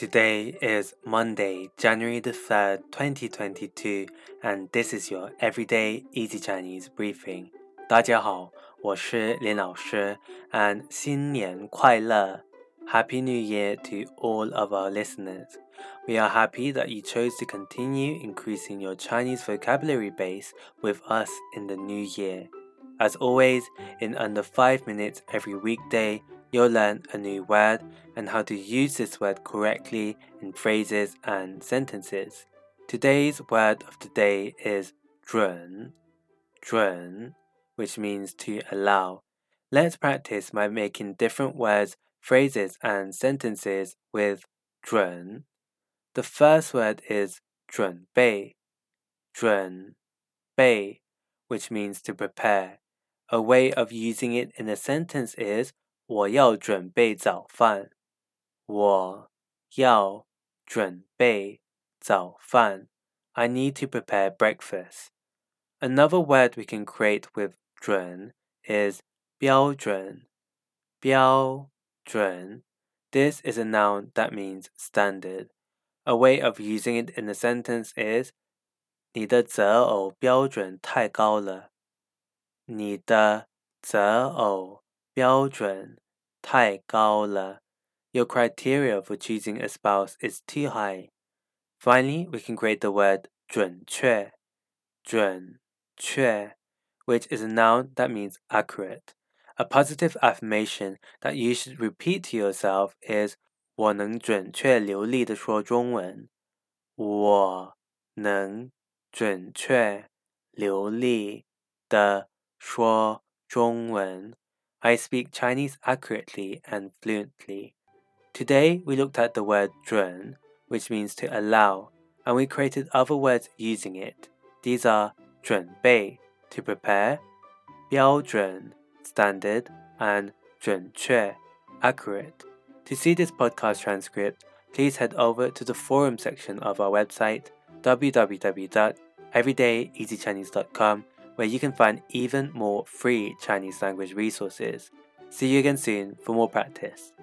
Today is Monday, January the 3rd, 2022, and this is your everyday easy Chinese briefing. 大家好，我是林老师，and 新年快乐 Happy New Year to all of our listeners. We are happy that you chose to continue increasing your Chinese vocabulary base with us in the new year. As always, in under 5 minutes every weekday, you'll learn a new word and how to use this word correctly in phrases and sentences. Today's word of the day is 准,准, which means to allow. Let's practice by making different words, phrases, and sentences with 准. The first word is 准备,准备, which means to prepare. A way of using it in a sentence is 我要准备早饭。我要准备早饭。I need to prepare breakfast. Another word we can create with 准 is 标准。标准. This is a noun that means standard. A way of using it in a sentence is 你的择偶标准太高了。你的择偶标准 太高了。Your criteria for choosing a spouse is too high. Finally, we can create the word 准确,准确, which is a noun that means accurate. A positive affirmation that you should repeat to yourself is 我能准确流利的说中文。我能准确流利的说中文。 I speak Chinese accurately and fluently. Today we looked at the word 准, which means to allow, and we created other words using it. These are 准备 to prepare, 标准 standard, and 准确 accurate. To see this podcast transcript, please head over to the forum section of our website www.everydayeasychinese.com where you can find even more free Chinese language resources. See you again soon for more practice.